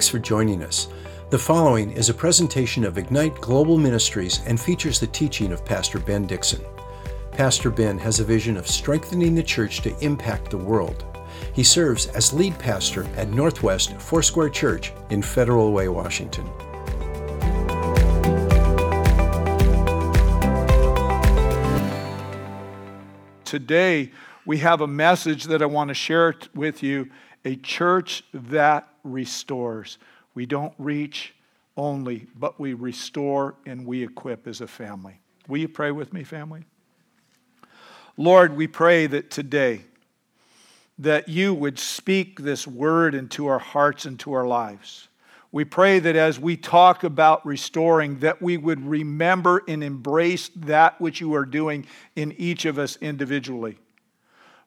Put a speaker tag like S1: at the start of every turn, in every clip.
S1: Thanks for joining us. The following is a presentation of Ignite Global Ministries and features the teaching of Pastor Ben Dixon. Pastor Ben has a vision of strengthening the church to impact the world. He serves as lead pastor at Northwest Foursquare Church in Federal Way, Washington.
S2: Today, we have a message that I want to share with you a church that restores. We don't reach only, but we restore and we equip as a family. Will you pray with me, family? Lord, we pray that today that you would speak this word into our hearts and to our lives. We pray that as we talk about restoring, that we would remember and embrace that which you are doing in each of us individually.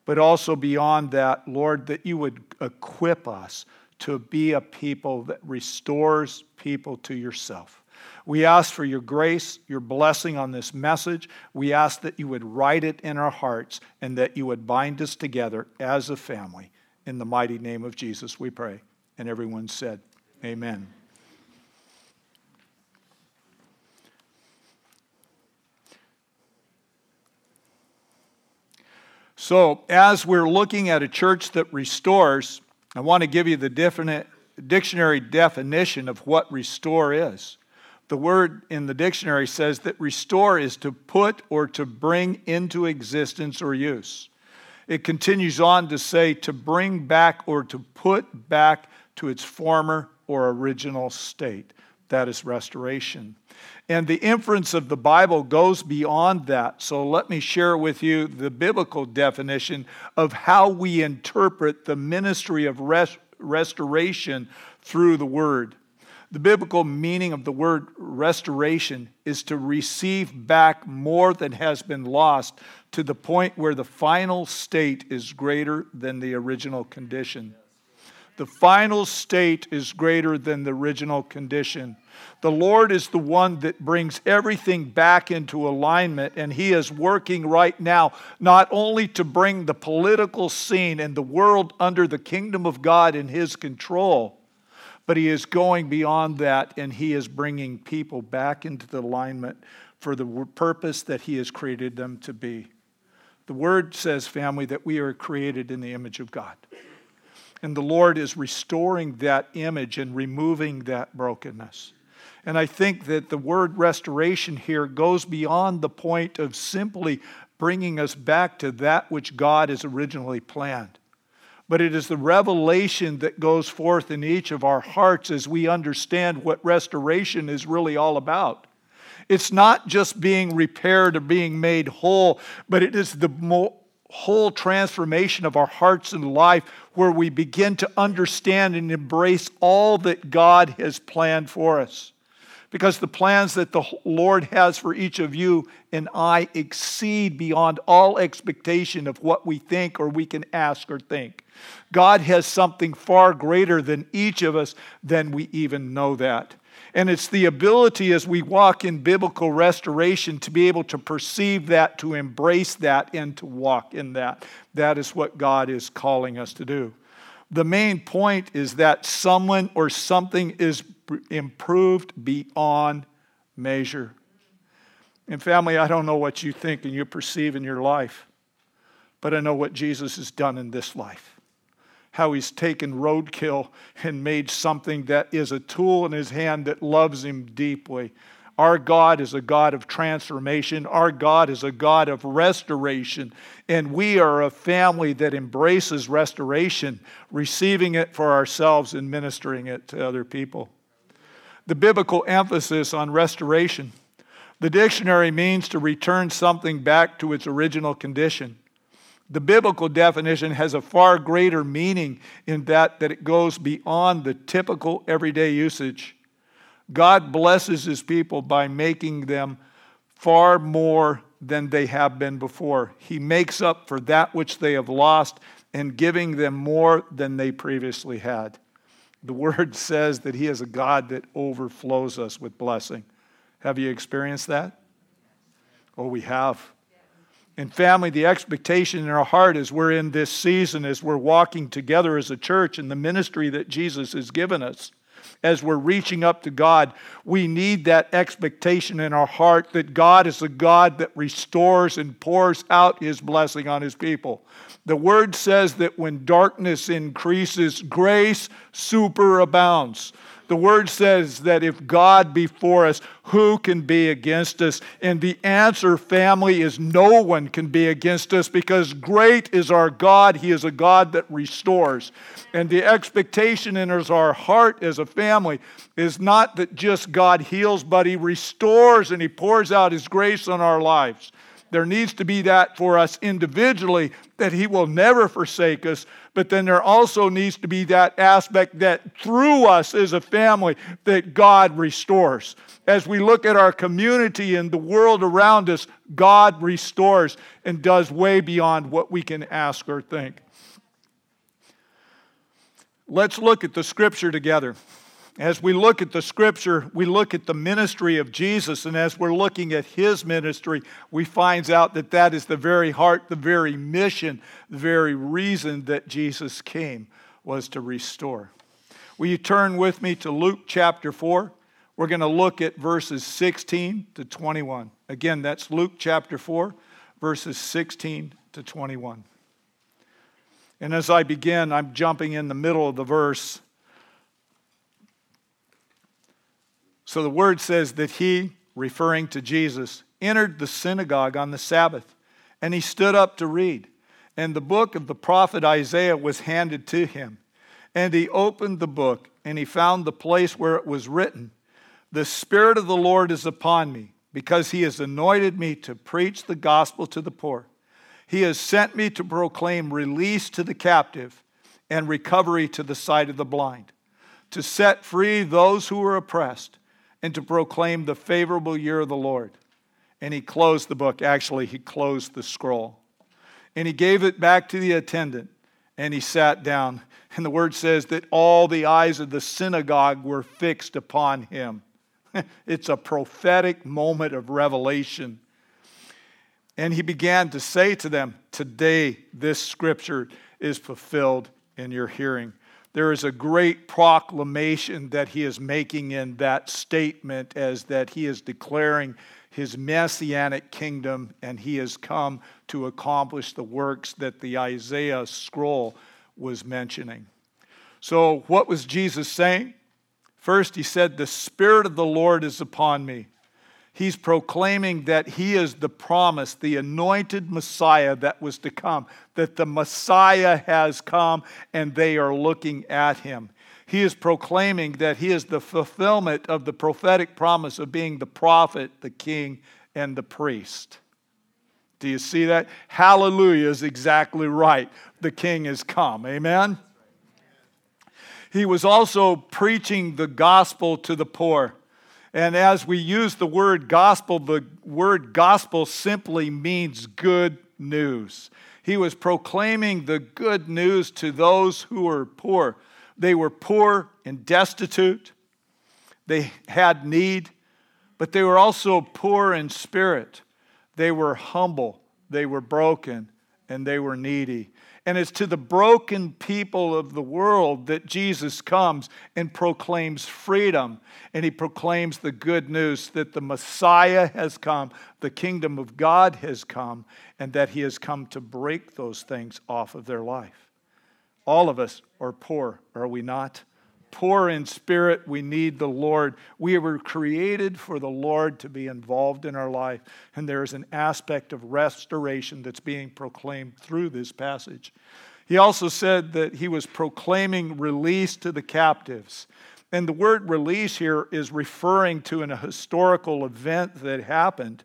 S2: But also beyond that, Lord, that you would equip us to be a people that restores people to yourself. We ask for your grace, your blessing on this message. We ask that you would write it in our hearts and that you would bind us together as a family. In the mighty name of Jesus, we pray. And everyone said, Amen. So, as we're looking at a church that restores, I want to give you the dictionary definition of what restore is. The word in the dictionary says that restore is to put or to bring into existence or use. It continues on to say to bring back or to put back to its former or original state. That is restoration. And the inference of the Bible goes beyond that. So let me share with you the biblical definition of how we interpret the ministry of rest- restoration through the Word. The biblical meaning of the word restoration is to receive back more than has been lost to the point where the final state is greater than the original condition. The final state is greater than the original condition. The Lord is the one that brings everything back into alignment, and He is working right now not only to bring the political scene and the world under the kingdom of God in His control, but He is going beyond that, and He is bringing people back into the alignment for the purpose that He has created them to be. The Word says, family, that we are created in the image of God. And the Lord is restoring that image and removing that brokenness. And I think that the word restoration here goes beyond the point of simply bringing us back to that which God has originally planned. But it is the revelation that goes forth in each of our hearts as we understand what restoration is really all about. It's not just being repaired or being made whole, but it is the whole transformation of our hearts and life where we begin to understand and embrace all that God has planned for us because the plans that the Lord has for each of you and I exceed beyond all expectation of what we think or we can ask or think. God has something far greater than each of us than we even know that. And it's the ability as we walk in biblical restoration to be able to perceive that, to embrace that, and to walk in that. That is what God is calling us to do. The main point is that someone or something is improved beyond measure. And, family, I don't know what you think and you perceive in your life, but I know what Jesus has done in this life. How he's taken roadkill and made something that is a tool in his hand that loves him deeply. Our God is a God of transformation. Our God is a God of restoration. And we are a family that embraces restoration, receiving it for ourselves and ministering it to other people the biblical emphasis on restoration. The dictionary means to return something back to its original condition. The biblical definition has a far greater meaning in that that it goes beyond the typical everyday usage. God blesses his people by making them far more than they have been before. He makes up for that which they have lost and giving them more than they previously had. The word says that He is a God that overflows us with blessing. Have you experienced that? Oh, we have. In family, the expectation in our heart as we're in this season, as we're walking together as a church in the ministry that Jesus has given us, as we're reaching up to God, we need that expectation in our heart that God is a God that restores and pours out his blessing on his people. The word says that when darkness increases, grace superabounds. The word says that if God be for us, who can be against us? And the answer, family, is no one can be against us because great is our God. He is a God that restores. And the expectation in our heart as a family is not that just God heals, but He restores and He pours out His grace on our lives. There needs to be that for us individually, that He will never forsake us. But then there also needs to be that aspect that through us as a family, that God restores. As we look at our community and the world around us, God restores and does way beyond what we can ask or think. Let's look at the scripture together. As we look at the scripture, we look at the ministry of Jesus, and as we're looking at his ministry, we find out that that is the very heart, the very mission, the very reason that Jesus came was to restore. Will you turn with me to Luke chapter 4? We're going to look at verses 16 to 21. Again, that's Luke chapter 4, verses 16 to 21. And as I begin, I'm jumping in the middle of the verse So the word says that he, referring to Jesus, entered the synagogue on the Sabbath, and he stood up to read. And the book of the prophet Isaiah was handed to him. And he opened the book, and he found the place where it was written The Spirit of the Lord is upon me, because he has anointed me to preach the gospel to the poor. He has sent me to proclaim release to the captive and recovery to the sight of the blind, to set free those who are oppressed and to proclaim the favorable year of the Lord. And he closed the book. Actually, he closed the scroll. And he gave it back to the attendant and he sat down. And the word says that all the eyes of the synagogue were fixed upon him. it's a prophetic moment of revelation. And he began to say to them, Today this scripture is fulfilled in your hearing there is a great proclamation that he is making in that statement as that he is declaring his messianic kingdom and he has come to accomplish the works that the Isaiah scroll was mentioning. So, what was Jesus saying? First, he said, The Spirit of the Lord is upon me He's proclaiming that he is the promise, the anointed Messiah that was to come, that the Messiah has come and they are looking at him. He is proclaiming that he is the fulfillment of the prophetic promise of being the prophet, the king, and the priest. Do you see that? Hallelujah is exactly right. The king has come. Amen? He was also preaching the gospel to the poor. And as we use the word gospel, the word gospel simply means good news. He was proclaiming the good news to those who were poor. They were poor and destitute, they had need, but they were also poor in spirit. They were humble, they were broken, and they were needy. And it's to the broken people of the world that Jesus comes and proclaims freedom. And he proclaims the good news that the Messiah has come, the kingdom of God has come, and that he has come to break those things off of their life. All of us are poor, are we not? Poor in spirit, we need the Lord. We were created for the Lord to be involved in our life, and there is an aspect of restoration that's being proclaimed through this passage. He also said that he was proclaiming release to the captives. And the word release here is referring to an historical event that happened.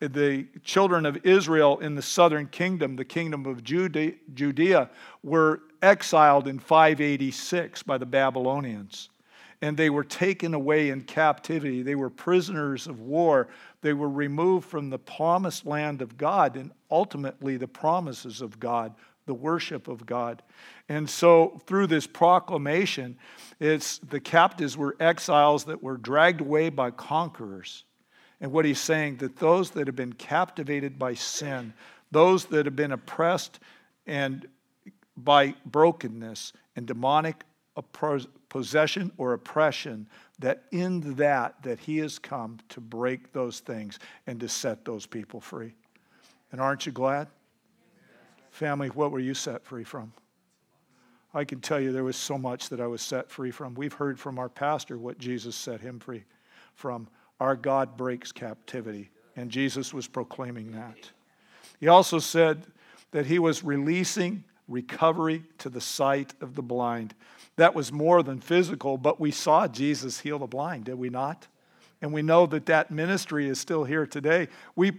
S2: The children of Israel in the southern kingdom, the kingdom of Judea, were exiled in 586 by the Babylonians. And they were taken away in captivity. They were prisoners of war. They were removed from the promised land of God and ultimately the promises of God, the worship of God. And so, through this proclamation, it's the captives were exiles that were dragged away by conquerors. And what he's saying that those that have been captivated by sin, those that have been oppressed and by brokenness and demonic possession or oppression, that in that, that he has come to break those things and to set those people free. And aren't you glad? Family, what were you set free from? I can tell you there was so much that I was set free from. We've heard from our pastor what Jesus set him free from. Our God breaks captivity, and Jesus was proclaiming that. He also said that he was releasing recovery to the sight of the blind. That was more than physical, but we saw Jesus heal the blind, did we not? And we know that that ministry is still here today. We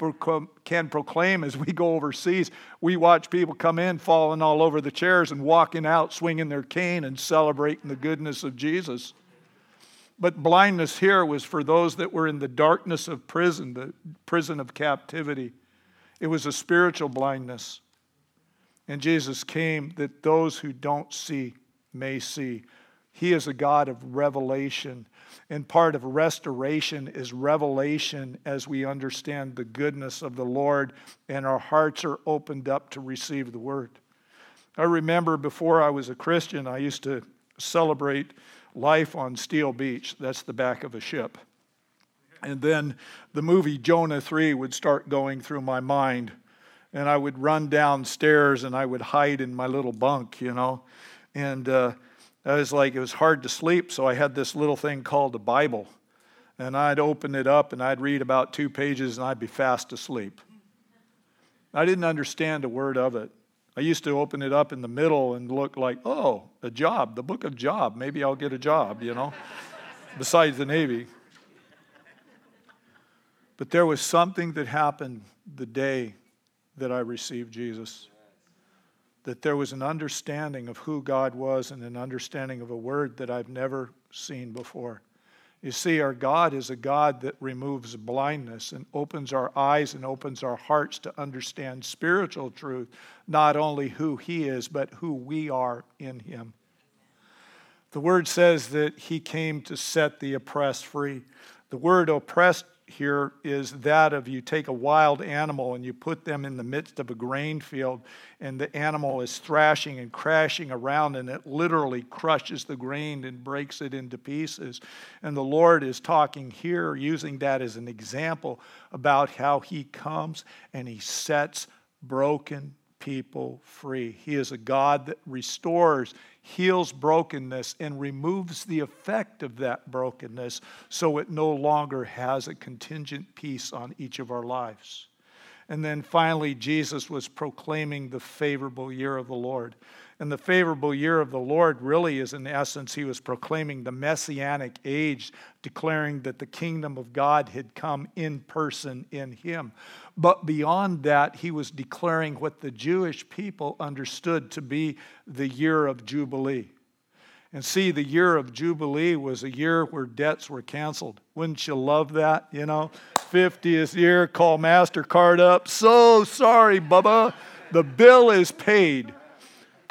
S2: can proclaim as we go overseas. We watch people come in falling all over the chairs and walking out swinging their cane and celebrating the goodness of Jesus. But blindness here was for those that were in the darkness of prison, the prison of captivity. It was a spiritual blindness. And Jesus came that those who don't see may see. He is a God of revelation. And part of restoration is revelation as we understand the goodness of the Lord and our hearts are opened up to receive the word. I remember before I was a Christian, I used to celebrate life on Steel Beach. That's the back of a ship. And then the movie Jonah 3 would start going through my mind. And I would run downstairs and I would hide in my little bunk, you know. And uh, I was like, it was hard to sleep, so I had this little thing called a Bible. And I'd open it up and I'd read about two pages and I'd be fast asleep. I didn't understand a word of it. I used to open it up in the middle and look like, oh, a job, the book of Job. Maybe I'll get a job, you know, besides the Navy. But there was something that happened the day that I received Jesus that there was an understanding of who God was and an understanding of a word that I've never seen before. You see, our God is a God that removes blindness and opens our eyes and opens our hearts to understand spiritual truth, not only who He is, but who we are in Him. The word says that He came to set the oppressed free. The word oppressed here is that of you take a wild animal and you put them in the midst of a grain field, and the animal is thrashing and crashing around, and it literally crushes the grain and breaks it into pieces. And the Lord is talking here, using that as an example about how He comes and He sets broken people free. He is a God that restores heals brokenness and removes the effect of that brokenness so it no longer has a contingent piece on each of our lives. And then finally, Jesus was proclaiming the favorable year of the Lord. And the favorable year of the Lord really is, in essence, he was proclaiming the messianic age, declaring that the kingdom of God had come in person in him. But beyond that, he was declaring what the Jewish people understood to be the year of Jubilee. And see, the year of Jubilee was a year where debts were canceled. Wouldn't you love that? You know, 50th year, call MasterCard up. So sorry, Bubba. The bill is paid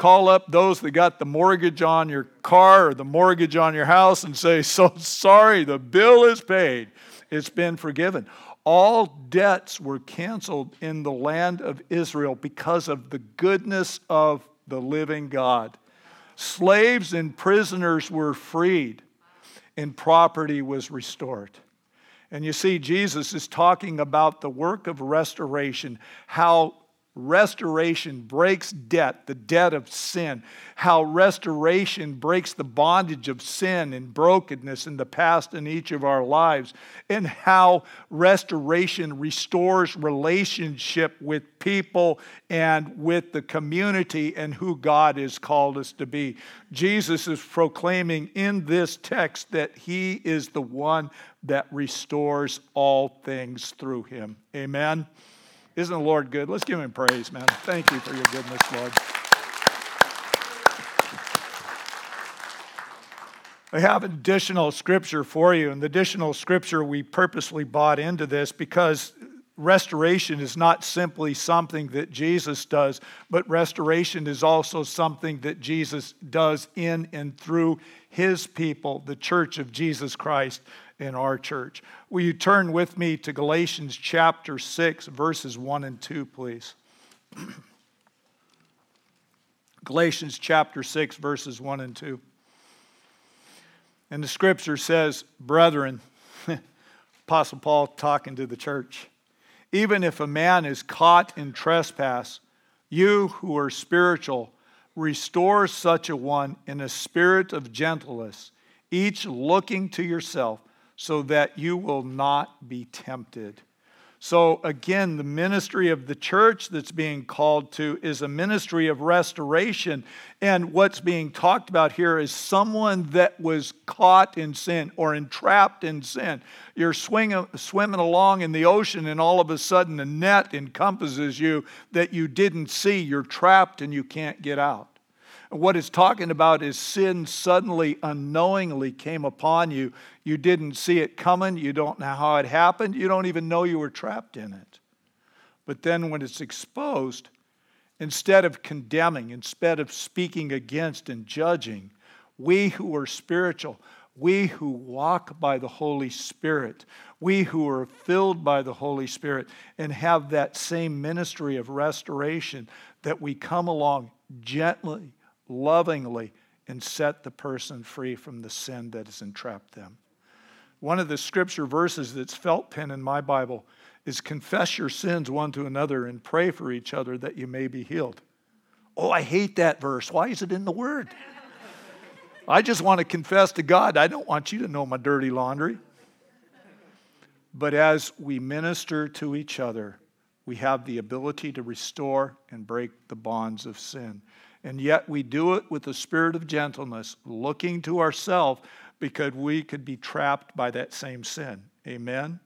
S2: call up those that got the mortgage on your car or the mortgage on your house and say, So sorry, the bill is paid. It's been forgiven. All debts were canceled in the land of Israel because of the goodness of the living God. Slaves and prisoners were freed, and property was restored. And you see, Jesus is talking about the work of restoration, how restoration breaks debt, the debt of sin, how restoration breaks the bondage of sin and brokenness in the past in each of our lives, and how restoration restores relationship with people and with the community and who God has called us to be. Jesus is proclaiming in this text that he is the one that restores all things through him. Amen. Isn't the Lord good? Let's give him praise, man. Thank you for your goodness, Lord. I have additional scripture for you, and the additional scripture we purposely bought into this because restoration is not simply something that Jesus does, but restoration is also something that Jesus does in and through his people, the church of Jesus Christ in our church. Will you turn with me to Galatians chapter 6, verses 1 and 2, please? Galatians chapter 6, verses 1 and 2. And the scripture says, Brethren, Apostle Paul talking to the church, even if a man is caught in trespass, you who are spiritual, restore such a one in a spirit of gentleness, each looking to yourself, so that you will not be tempted. So, again, the ministry of the church that's being called to is a ministry of restoration. And what's being talked about here is someone that was caught in sin or entrapped in sin. You're swinging, swimming along in the ocean, and all of a sudden, a net encompasses you that you didn't see. You're trapped and you can't get out. What it's talking about is sin suddenly, unknowingly came upon you. You didn't see it coming. You don't know how it happened. You don't even know you were trapped in it. But then when it's exposed, instead of condemning, instead of speaking against and judging, we who are spiritual, we who walk by the Holy Spirit, we who are filled by the Holy Spirit and have that same ministry of restoration, that we come along gently lovingly and set the person free from the sin that has entrapped them. One of the scripture verses that's felt pen in my Bible is confess your sins one to another and pray for each other that you may be healed. Oh, I hate that verse. Why is it in the Word? I just want to confess to God. I don't want you to know my dirty laundry. But as we minister to each other, we have the ability to restore and break the bonds of sin and yet we do it with the spirit of gentleness, looking to ourselves because we could be trapped by that same sin. Amen?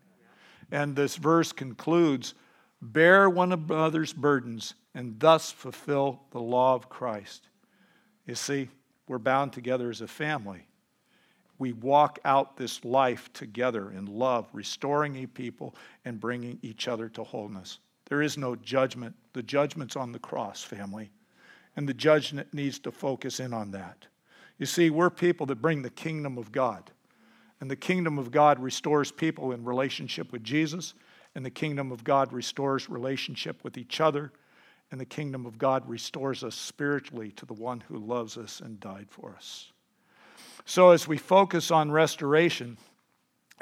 S2: And this verse concludes bear one another's burdens and thus fulfill the law of Christ. You see, we're bound together as a family. We walk out this life together in love, restoring people and bringing each other to wholeness. There is no judgment. The judgment's on the cross, family and the judge needs to focus in on that. You see, we're people that bring the kingdom of God. And the kingdom of God restores people in relationship with Jesus, and the kingdom of God restores relationship with each other, and the kingdom of God restores us spiritually to the one who loves us and died for us. So, as we focus on restoration,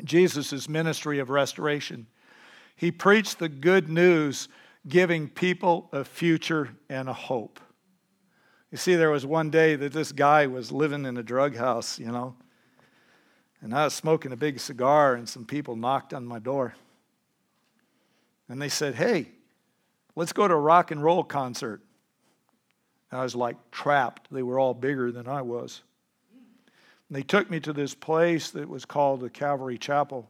S2: Jesus' ministry of restoration, he preached the good news, giving people a future and a hope. You see, there was one day that this guy was living in a drug house, you know, and I was smoking a big cigar, and some people knocked on my door. And they said, Hey, let's go to a rock and roll concert. And I was like trapped. They were all bigger than I was. And they took me to this place that was called the Calvary Chapel.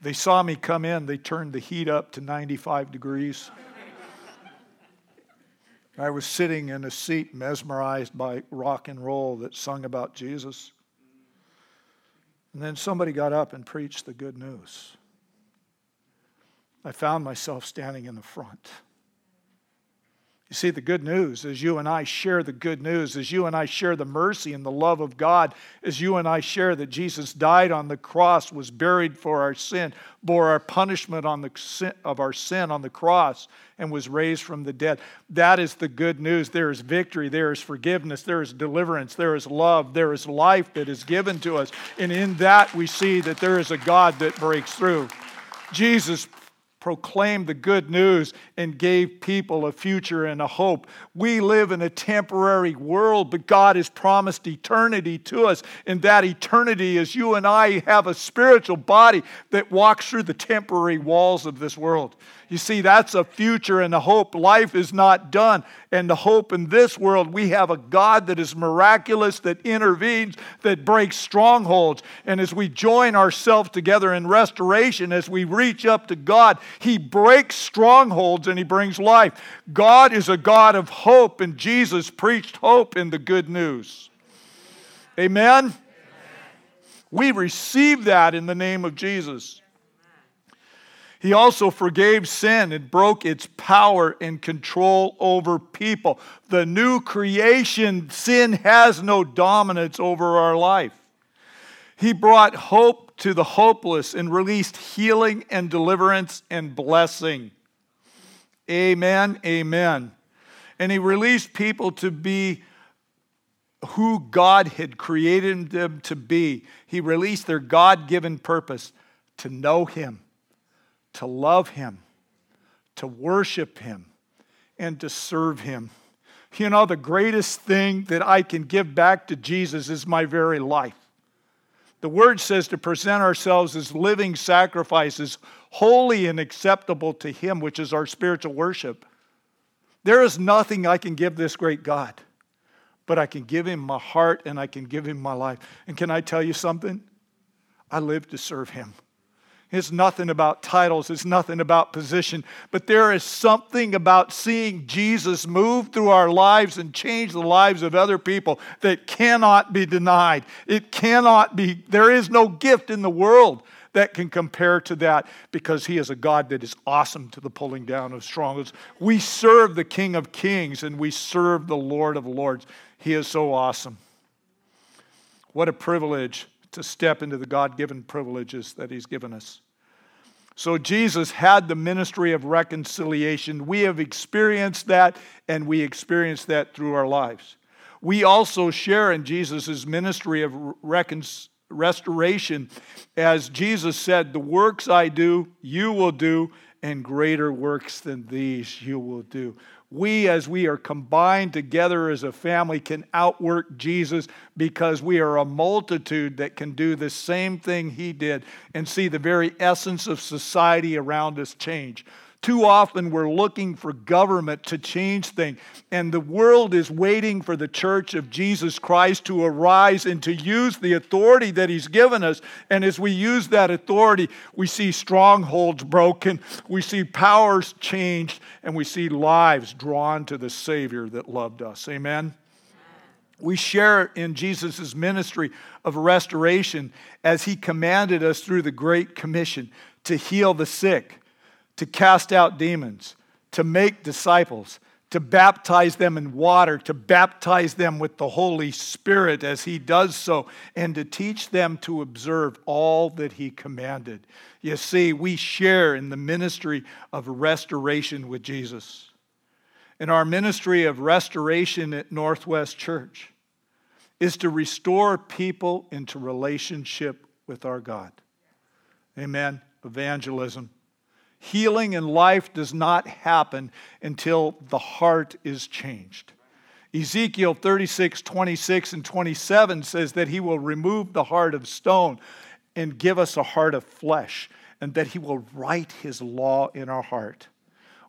S2: They saw me come in, they turned the heat up to 95 degrees. I was sitting in a seat mesmerized by rock and roll that sung about Jesus. And then somebody got up and preached the good news. I found myself standing in the front. You see, the good news as you and I share the good news, as you and I share the mercy and the love of God, as you and I share that Jesus died on the cross, was buried for our sin, bore our punishment on the sin, of our sin on the cross, and was raised from the dead. That is the good news. There is victory, there is forgiveness, there is deliverance, there is love, there is life that is given to us. And in that, we see that there is a God that breaks through. Jesus proclaimed the good news and gave people a future and a hope. We live in a temporary world, but God has promised eternity to us. And that eternity is you and I have a spiritual body that walks through the temporary walls of this world. You see, that's a future and a hope. Life is not done. And the hope in this world, we have a God that is miraculous, that intervenes, that breaks strongholds. And as we join ourselves together in restoration, as we reach up to God, He breaks strongholds and He brings life. God is a God of hope, and Jesus preached hope in the good news. Amen? We receive that in the name of Jesus. He also forgave sin and broke its power and control over people. The new creation, sin has no dominance over our life. He brought hope to the hopeless and released healing and deliverance and blessing. Amen. Amen. And he released people to be who God had created them to be. He released their God given purpose to know Him, to love Him, to worship Him, and to serve Him. You know, the greatest thing that I can give back to Jesus is my very life. The word says to present ourselves as living sacrifices, holy and acceptable to Him, which is our spiritual worship. There is nothing I can give this great God, but I can give Him my heart and I can give Him my life. And can I tell you something? I live to serve Him. It's nothing about titles, it's nothing about position, but there is something about seeing Jesus move through our lives and change the lives of other people that cannot be denied. It cannot be, there is no gift in the world that can compare to that because he is a God that is awesome to the pulling down of strongholds. We serve the King of Kings and we serve the Lord of Lords. He is so awesome. What a privilege to step into the God given privileges that He's given us. So, Jesus had the ministry of reconciliation. We have experienced that, and we experience that through our lives. We also share in Jesus' ministry of reconciliation restoration. As Jesus said, The works I do, you will do, and greater works than these you will do we, as we are combined together as a family, can outwork Jesus because we are a multitude that can do the same thing he did and see the very essence of society around us change. Too often we're looking for government to change things, and the world is waiting for the church of Jesus Christ to arise and to use the authority that He's given us. And as we use that authority, we see strongholds broken, we see powers changed, and we see lives drawn to the Savior that loved us. Amen. We share in Jesus' ministry of restoration as he commanded us through the Great Commission to heal the sick, to cast out demons, to make disciples, to baptize them in water, to baptize them with the Holy Spirit as He does so, and to teach them to observe all that He commanded. You see, we share in the ministry of restoration with Jesus. And our ministry of restoration at Northwest Church, is to restore people into relationship with our God. Amen. Evangelism Healing in life does not happen until the heart is changed. Ezekiel 36, 26, and 27 says that he will remove the heart of stone and give us a heart of flesh, and that he will write his law in our heart.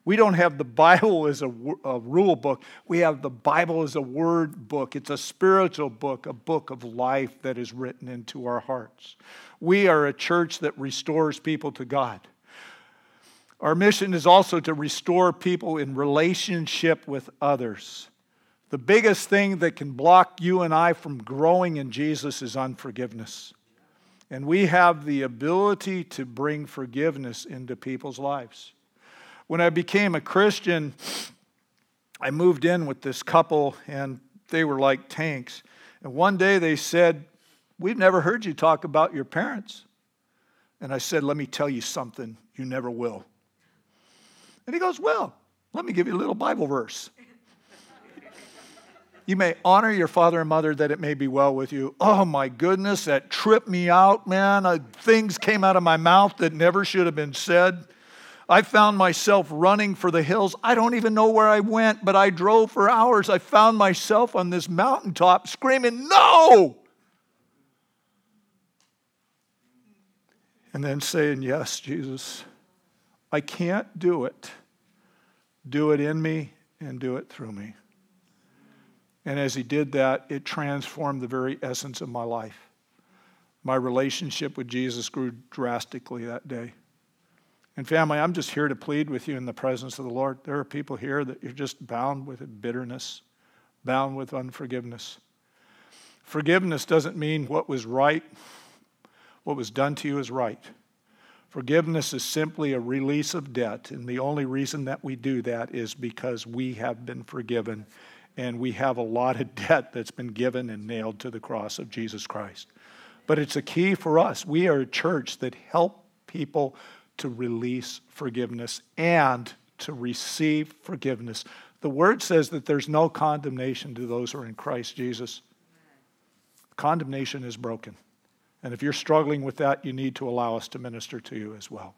S2: We don't have the Bible as a, a, rule book. We have the Bible as a word book. It's a spiritual book, a book of life that is written into our hearts. We are a church that restores people to God. Our mission is also to restore people in relationship with others. The biggest thing that can block you and I from growing in Jesus is unforgiveness. And we have the ability to bring forgiveness into people's lives. When I became a Christian, I moved in with this couple, and they were like tanks. And one day they said, We've never heard you talk about your parents. And I said, Let me tell you something, you never will. And he goes, Well, let me give you a little Bible verse. You may honor your father and mother that it may be well with you. Oh my goodness, that tripped me out, man. Uh, things came out of my mouth that never should have been said. I found myself running for the hills. I don't even know where I went, but I drove for hours. I found myself on this mountaintop screaming, No! And then saying, Yes, Jesus, I can't do it do it in me and do it through me. And as he did that, it transformed the very essence of my life. My relationship with Jesus grew drastically that day. And family, I'm just here to plead with you in the presence of the Lord. There are people here that you're just bound with bitterness, bound with unforgiveness. Forgiveness doesn't mean what was right, what was done to you is right. Forgiveness is simply a release of debt, and the only reason that we do that is because we have been forgiven and we have a lot of debt that's been given and nailed to the cross of Jesus Christ. But it's a key for us. We are a church that help people to release forgiveness and to receive forgiveness. The word says that there's no condemnation to those who are in Christ Jesus. condemnation is broken. And if you're struggling with that, you need to allow us to minister to you as well.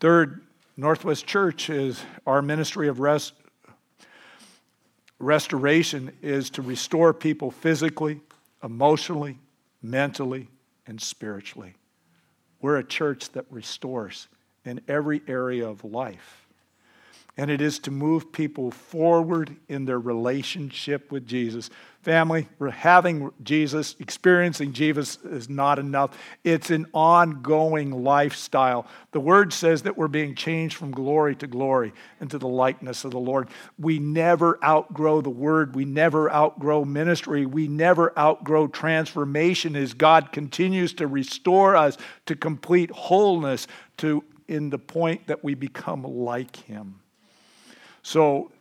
S2: Third, Northwest Church is our ministry of rest, restoration is to restore people physically, emotionally, mentally, and spiritually. We're a church that restores in every area of life and it is to move people forward in their relationship with Jesus. Family, we're having Jesus, experiencing Jesus is not enough. It's an ongoing lifestyle. The word says that we're being changed from glory to glory into the likeness of the Lord. We never outgrow the word, we never outgrow ministry, we never outgrow transformation as God continues to restore us to complete wholeness to in the point that we become like him. So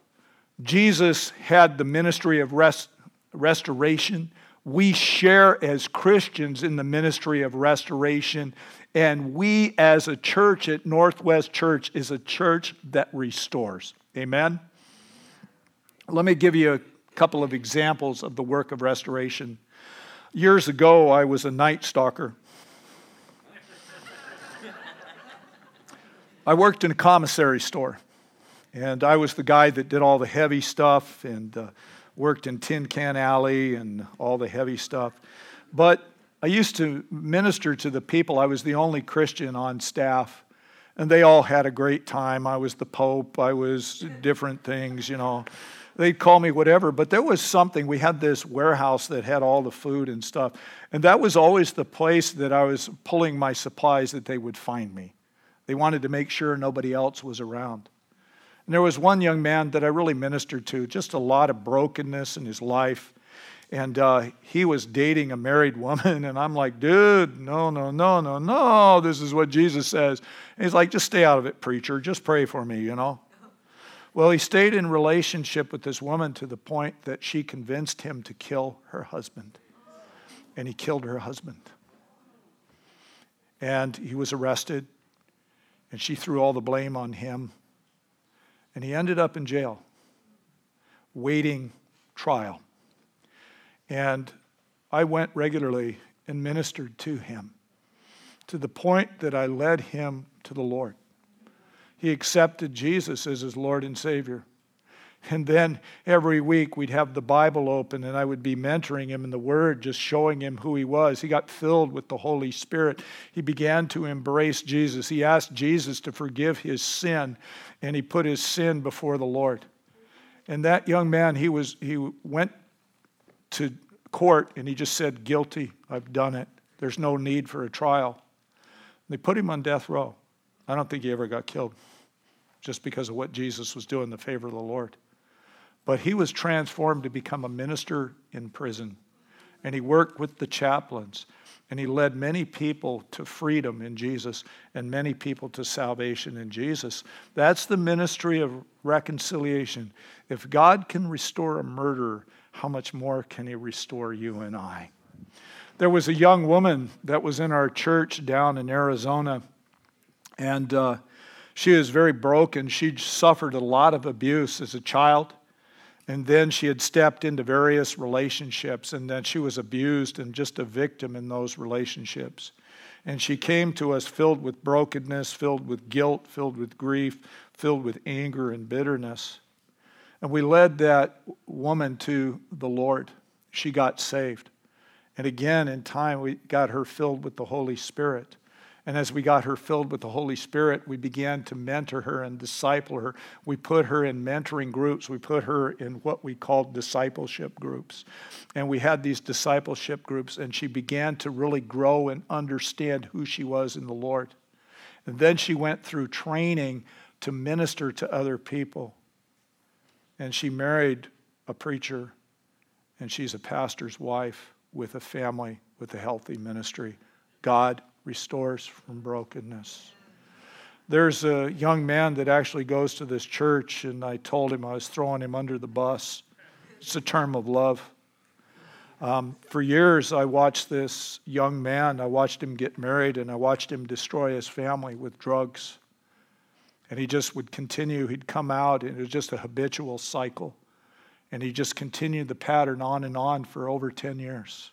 S2: Jesus had the ministry of rest, restoration. We share as Christians in the ministry of restoration. And we, as a church at Northwest Church, is a church that restores. Amen? Let me give you a couple of examples of the work of restoration. Years ago, I was a night stalker. I worked in a commissary store. And I was the guy that did all the heavy stuff and uh, worked in Tin Can Alley and all the heavy stuff. But I used to minister to the people. I was the only Christian on staff, and they all had a great time. I was the Pope, I was different things, you know. They'd call me whatever, but there was something. We had this warehouse that had all the food and stuff, and that was always the place that I was pulling my supplies that they would find me. They wanted to make sure nobody else was around. And there was one young man that I really ministered to, just a lot of brokenness in his life. And uh, he was dating a married woman. And I'm like, dude, no, no, no, no, no. This is what Jesus says. And he's like, just stay out of it, preacher. Just pray for me, you know? Well, he stayed in relationship with this woman to the point that she convinced him to kill her husband. And he killed her husband. And he was arrested. And she threw all the blame on him. And he ended up in jail, waiting trial. And I went regularly and ministered to him to the point that I led him to the Lord. He accepted Jesus as his Lord and Savior. And then every week we'd have the Bible open and I would be mentoring him in the Word, just showing him who he was. He got filled with the Holy Spirit. He began to embrace Jesus. He asked Jesus to forgive his sin and he put his sin before the Lord. And that young man, he, was, he went to court and he just said, Guilty, I've done it. There's no need for a trial. They put him on death row. I don't think he ever got killed just because of what Jesus was doing, the favor of the Lord. But he was transformed to become a minister in prison. And he worked with the chaplains. And he led many people to freedom in Jesus and many people to salvation in Jesus. That's the ministry of reconciliation. If God can restore a murderer, how much more can he restore you and I? There was a young woman that was in our church down in Arizona, and uh, she was very broken. She'd suffered a lot of abuse as a child. And then she had stepped into various relationships, and then she was abused and just a victim in those relationships. And she came to us filled with brokenness, filled with guilt, filled with grief, filled with anger and bitterness. And we led that woman to the Lord. She got saved. And again, in time, we got her filled with the Holy Spirit. And as we got her filled with the Holy Spirit, we began to mentor her and disciple her. We put her in mentoring groups. We put her in what we called discipleship groups. And we had these discipleship groups, and she began to really grow and understand who she was in the Lord. And then she went through training to minister to other people. And she married a preacher, and she's a pastor's wife with a family, with a healthy ministry. God restores from brokenness. There's a young man that actually goes to this church, and I told him I was throwing him under the bus. It's a term of love. Um, for years, I watched this young man, I watched him get married, and I watched him destroy his family with drugs. And he just would continue, he'd come out, and it was just a habitual cycle. And he just continued the pattern on and on for over 10 years.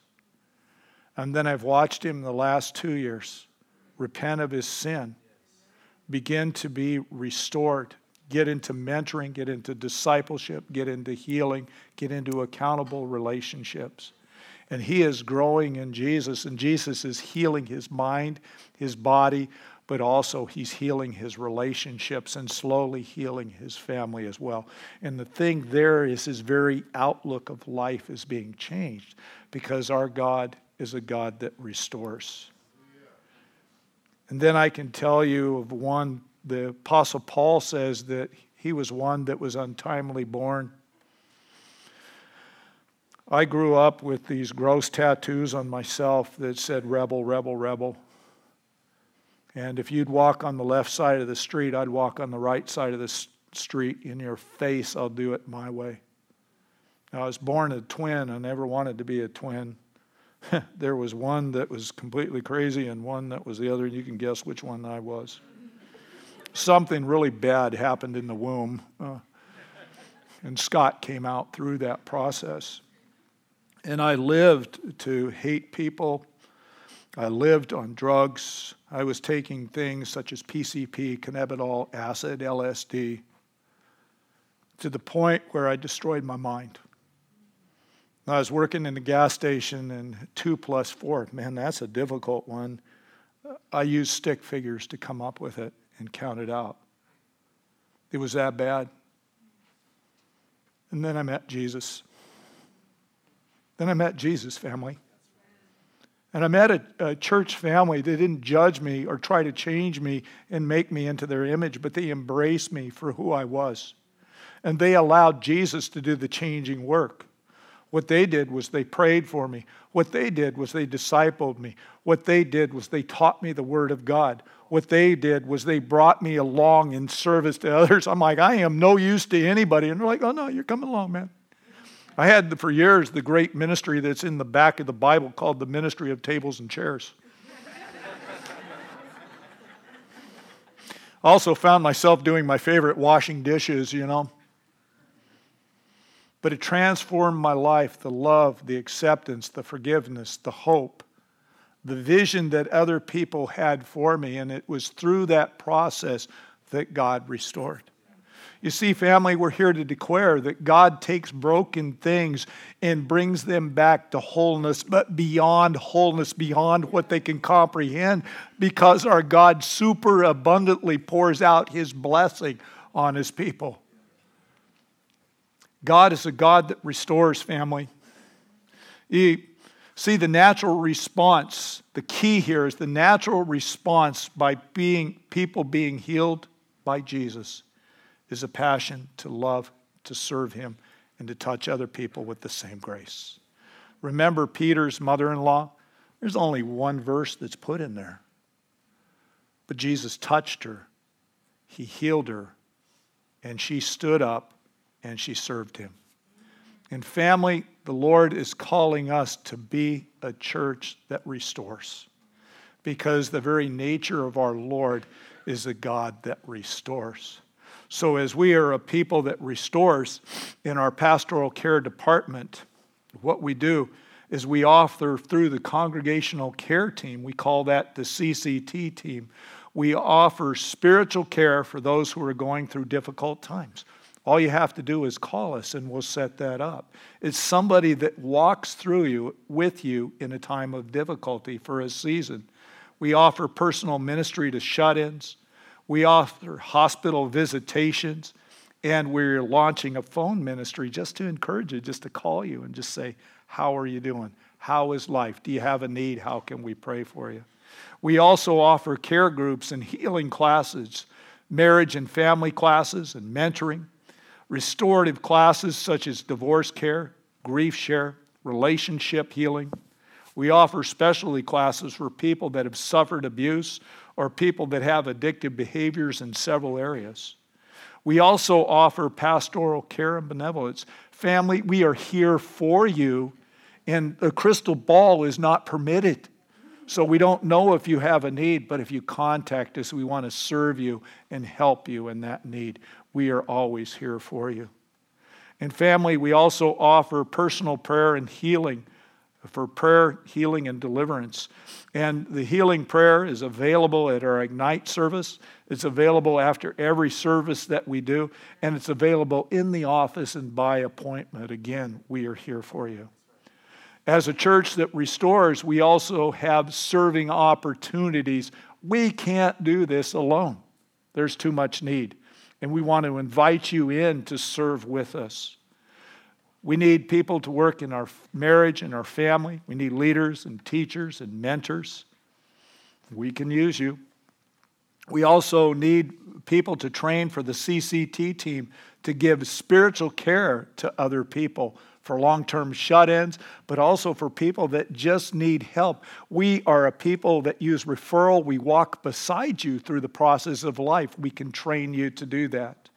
S2: And then I've watched him the last two years repent of his sin, begin to be restored, get into mentoring, get into discipleship, get into healing, get into accountable relationships. And he is growing in Jesus, and Jesus is healing his mind, his body, but also he's healing his relationships and slowly healing his family as well. And the thing there is his very outlook of life is being changed because our God is a God that restores. And then I can tell you of one, the Apostle Paul says that he was one that was untimely born. I grew up with these gross tattoos on myself that said rebel, rebel, rebel. And if you'd walk on the left side of the street, I'd walk on the right side of the street. In your face, I'll do it my way. Now, I was born a twin. I never wanted to be a twin. there was one that was completely crazy and one that was the other. And you can guess which one I was. Something really bad happened in the womb. Uh, and Scott came out through that process. And I lived to hate people I lived on drugs. I was taking things such as PCP, cannabinol, acid, LSD, to the point where I destroyed my mind. I was working in the gas station, and two plus four, man, that's a difficult one. I used stick figures to come up with it and count it out. It was that bad. And then I met Jesus. Then I met Jesus, family. And I met a, a, church family. They didn't judge me or try to change me and make me into their image, but they embraced me for who I was. And they allowed Jesus to do the changing work. What they did was they prayed for me. What they did was they discipled me. What they did was they taught me the Word of God. What they did was they brought me along in service to others. I'm like, I am no use to anybody. And they're like, oh, no, you're coming along, man. I had for years the great ministry that's in the back of the Bible called the Ministry of Tables and Chairs. also found myself doing my favorite washing dishes, you know. But it transformed my life the love, the acceptance, the forgiveness, the hope, the vision that other people had for me. And it was through that process that God restored. You see, family, we're here to declare that God takes broken things and brings them back to wholeness, but beyond wholeness, beyond what they can comprehend, because our God super abundantly pours out his blessing on his people. God is a God that restores family. You see, the natural response, the key here is the natural response by being people being healed by Jesus is a passion to love, to serve Him, and to touch other people with the same grace. Remember Peter's mother in law? There's only one verse that's put in there. But Jesus touched her, He healed her, and she stood up and she served Him. In family, the Lord is calling us to be a church that restores because the very nature of our Lord is a God that restores. So, as we are a people that restores in our pastoral care department, what we do is we offer through the congregational care team, we call that the CCT team, we offer spiritual care for those who are going through difficult times. All you have to do is call us and we'll set that up. It's somebody that walks through you with you in a time of difficulty for a season. We offer personal ministry to shut ins. We offer hospital visitations, and we're launching a phone ministry just to encourage you, just to call you and just say, How are you doing? How is life? Do you have a need? How can we pray for you? We also offer care groups and healing classes, marriage and family classes, and mentoring, restorative classes such as divorce care, grief share, relationship healing. We offer specialty classes for people that have suffered abuse or people that have addictive behaviors in several areas. We also offer pastoral care and benevolence. Family, we are here for you, and the crystal ball is not permitted. So we don't know if you have a need, but if you contact us, we want to serve you and help you in that need. We are always here for you. And family, we also offer personal prayer and healing for prayer, healing, and deliverance. And the healing prayer is available at our Ignite service. It's available after every service that we do, and it's available in the office and by appointment. Again, we are here for you. As a church that restores, we also have serving opportunities. We can't do this alone, there's too much need. And we want to invite you in to serve with us. We need people to work in our marriage and our family. We need leaders and teachers and mentors. We can use you. We also need people to train for the CCT team to give spiritual care to other people for long term shut ins, but also for people that just need help. We are a people that use referral. We walk beside you through the process of life. We can train you to do that.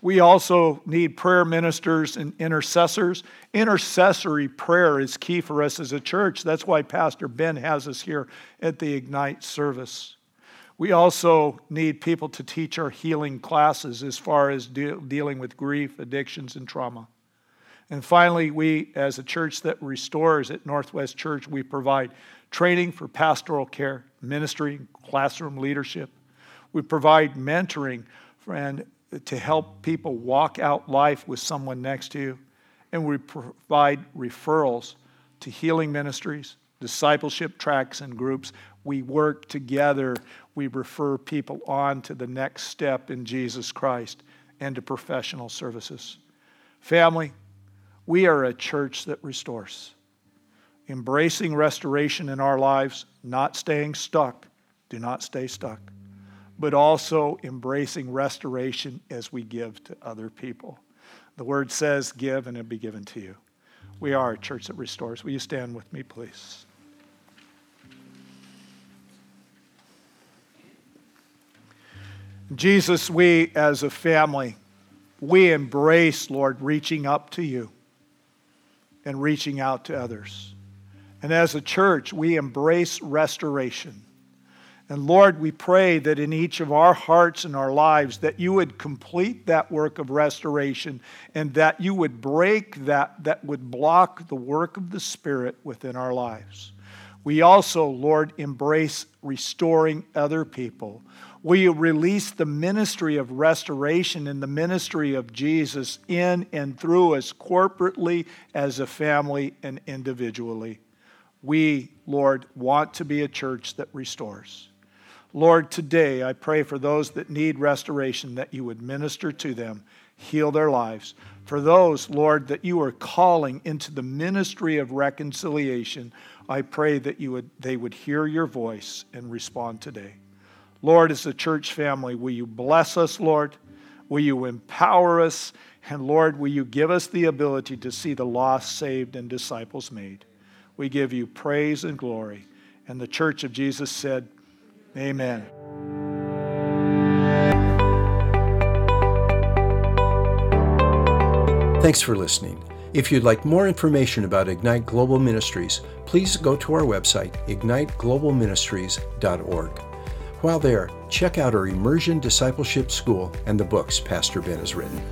S2: We also need prayer ministers and intercessors. Intercessory prayer is key for us as a church. That's why Pastor Ben has us here at the Ignite service. We also need people to teach our healing classes as far as de- dealing with grief, addictions, and trauma. And finally, we, as a church that restores at Northwest Church, we provide training for pastoral care, ministry, classroom leadership. We provide mentoring and to help people walk out life with someone next to you. And we provide referrals to healing ministries, discipleship tracks, and groups. We work together. We refer people on to the next step in Jesus Christ and to professional services. Family, we are a church that restores, embracing restoration in our lives, not staying stuck. Do not stay stuck but also embracing restoration as we give to other people. The word says, Give and it'll be given to you. We are a church that restores. Will you stand with me, please? Jesus, we as a family, we embrace, Lord, reaching up to you and reaching out to others. And as a church, we embrace restoration. And Lord, we pray that in each of our hearts and our lives that you would complete that work of restoration and that you would break that that would block the work of the Spirit within our lives. We also, Lord, embrace restoring other people. We release the ministry of restoration and the ministry of Jesus in and through us corporately, as a family, and individually. We, Lord, want to be a church that restores. Lord, today I pray for those that need restoration that you would minister to them, heal their lives. For those, Lord, that you are calling into the ministry of reconciliation, I pray that you would, they would hear your voice and respond today. Lord, as a church family, will you bless us, Lord? Will you empower us? And Lord, will you give us the ability to see the lost saved and disciples made? We give you praise and glory. And the church of Jesus said, Amen.
S1: Thanks for listening. If you'd like more information about Ignite Global Ministries, please go to our website, igniteglobalministries.org. While there, check out our Immersion Discipleship School and the books Pastor Ben has written.